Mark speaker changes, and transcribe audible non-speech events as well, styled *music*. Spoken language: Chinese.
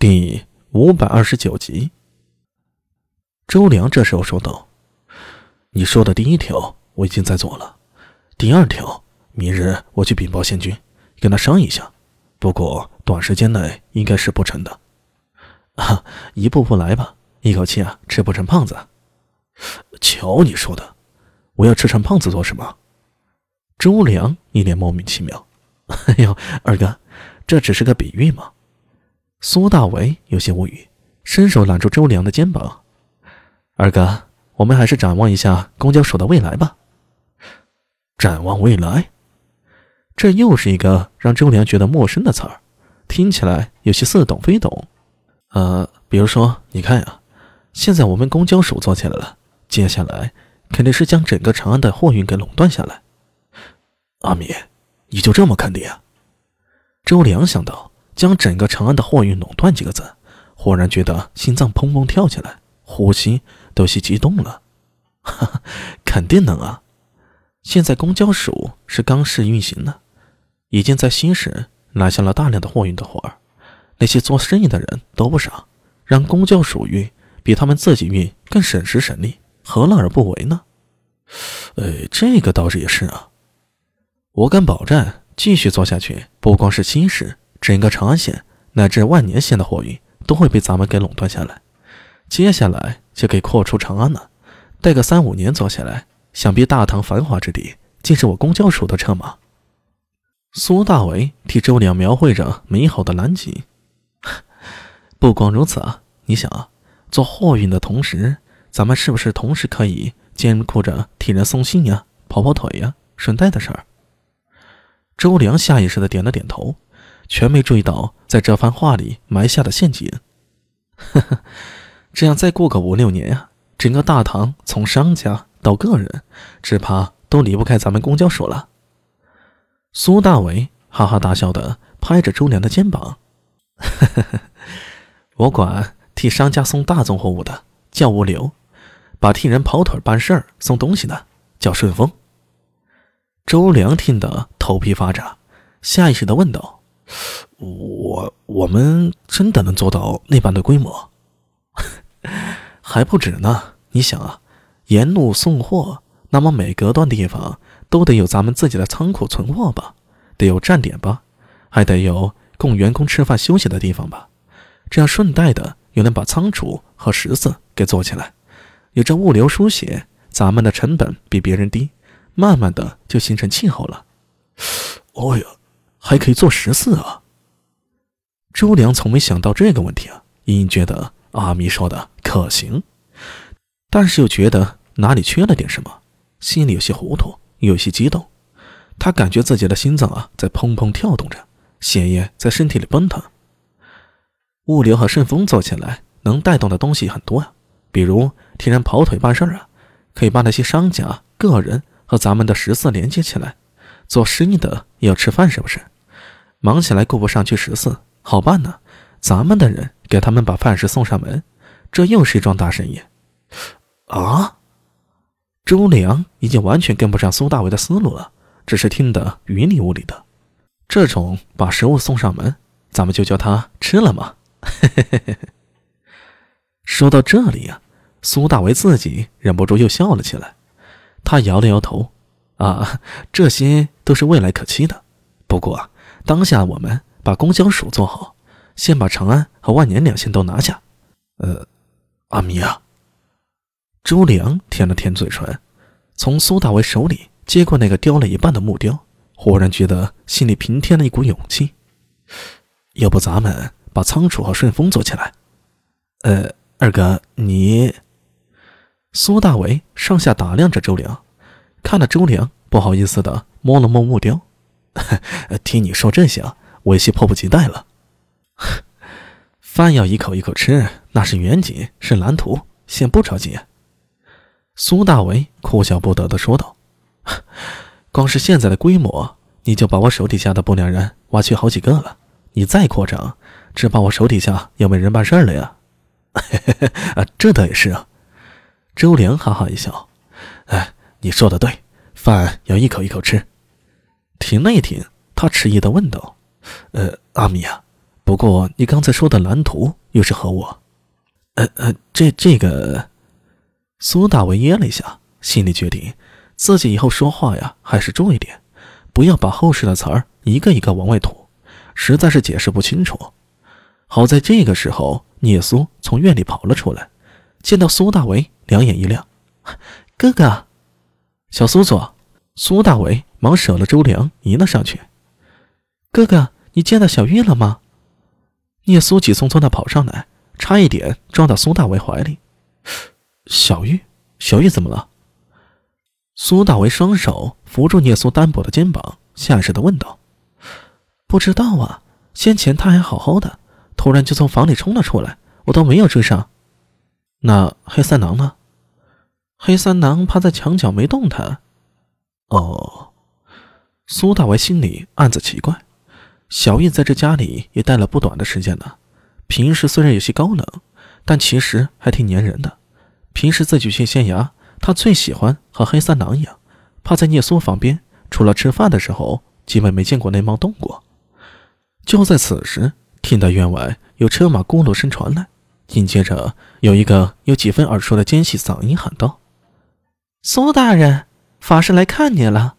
Speaker 1: 第五百二十九集，周良这时候说道：“你说的第一条我已经在做了，第二条明日我去禀报县君，跟他商议一下。不过短时间内应该是不成的。啊，一步步来吧，一口气啊吃不成胖子。瞧你说的，我要吃成胖子做什么？”周良一脸莫名其妙：“哎呦，二哥，这只是个比喻嘛。”苏大为有些无语，伸手揽住周良的肩膀：“二哥，我们还是展望一下公交署的未来吧。”展望未来，这又是一个让周良觉得陌生的词儿，听起来有些似懂非懂。呃，比如说，你看呀，现在我们公交署做起来了，接下来肯定是将整个长安的货运给垄断下来。阿米，你就这么肯定啊？周良想到。将整个长安的货运垄断几个字，忽然觉得心脏砰砰跳起来，呼吸都些激动了。哈哈，肯定能啊！现在公交署是刚试运行呢，已经在新市揽下了大量的货运的活儿。那些做生意的人都不傻，让公交署运比他们自己运更省时省力，何乐而不为呢？呃，这个倒是也是啊。我敢保证，继续做下去，不光是新市。整个长安县乃至万年县的货运都会被咱们给垄断下来，接下来就给扩出长安了。待个三五年做下来，想必大唐繁华之地竟是我公交署的车马。苏大为替周良描绘着美好的蓝景。*laughs* 不光如此啊，你想啊，做货运的同时，咱们是不是同时可以兼顾着替人送信呀、跑跑腿呀、顺带的事儿？周良下意识的点了点头。全没注意到，在这番话里埋下的陷阱。呵呵，这样再过个五六年呀，整个大唐从商家到个人，只怕都离不开咱们公交署了。苏大伟哈哈大笑的拍着周良的肩膀：“呵呵呵，我管替商家送大宗货物的叫物流，把替人跑腿办事儿、送东西的叫顺丰。”周良听得头皮发炸，下意识的问道。我我们真的能做到那般的规模？*laughs* 还不止呢！你想啊，沿路送货，那么每隔段地方都得有咱们自己的仓库存货吧？得有站点吧？还得有供员工吃饭休息的地方吧？这样顺带的又能把仓储和食肆给做起来，有这物流书写，咱们的成本比别人低，慢慢的就形成气候了。哦呀！还可以做十四啊！周良从没想到这个问题啊，隐隐觉得阿弥说的可行，但是又觉得哪里缺了点什么，心里有些糊涂，有些激动。他感觉自己的心脏啊在砰砰跳动着，血液在身体里奔腾。物流和顺丰做起来能带动的东西很多啊，比如替人跑腿办事啊，可以把那些商家、个人和咱们的十四连接起来。做生意的也要吃饭，是不是？忙起来顾不上去食肆，好办呢。咱们的人给他们把饭食送上门，这又是一桩大生意。啊！周良已经完全跟不上苏大伟的思路了，只是听得云里雾里的。这种把食物送上门，咱们就叫他吃了吗？嘿嘿嘿。说到这里呀，苏大为自己忍不住又笑了起来。他摇了摇头。啊，这些都是未来可期的。不过啊，当下我们把公交署做好，先把长安和万年两县都拿下。呃，阿弥啊！周良舔了舔嘴唇，从苏大为手里接过那个雕了一半的木雕，忽然觉得心里平添了一股勇气。要不咱们把仓储和顺丰做起来？呃，二哥，你……苏大为上下打量着周良。看了周良，不好意思的摸了摸木雕，听你说这些，我有些迫不及待了。饭要一口一口吃，那是远景，是蓝图，先不着急。苏大为哭笑不得的说道：“ *laughs* 光是现在的规模，你就把我手底下的不良人挖去好几个了。你再扩张，只怕我手底下要没人办事了呀。*laughs* ”啊，这倒也是啊。周良哈哈一笑，哎。你说的对，饭要一口一口吃。停了一停，他迟疑的问道：“呃，阿米啊，不过你刚才说的蓝图又是何物？呃呃，这这个……苏大伟噎了一下，心里决定自己以后说话呀，还是注意点，不要把后世的词儿一个一个往外吐，实在是解释不清楚。好在这个时候，聂苏从院里跑了出来，见到苏大为，两眼一亮：“哥哥，小苏苏。”苏大为忙舍了周良，迎了上去：“哥哥，你见到小玉了吗？”聂苏急匆匆地跑上来，差一点撞到苏大为怀里。小玉，小玉怎么了？苏大为双手扶住聂苏单薄的肩膀，下意识地问道：“不知道啊，先前他还好好的，突然就从房里冲了出来，我都没有追上。那黑三郎呢？黑三郎趴在墙角没动弹。哦，苏大为心里暗自奇怪，小玉在这家里也待了不短的时间了，平时虽然有些高冷，但其实还挺粘人的。”平时自己去县衙，他最喜欢和黑三郎一样，趴在聂苏房边，除了吃饭的时候，基本没见过那猫动过。就在此时，听到院外有车马轱辘声传来，紧接着有一个有几分耳熟的尖细嗓音喊道：“苏大人，法师来看你了。”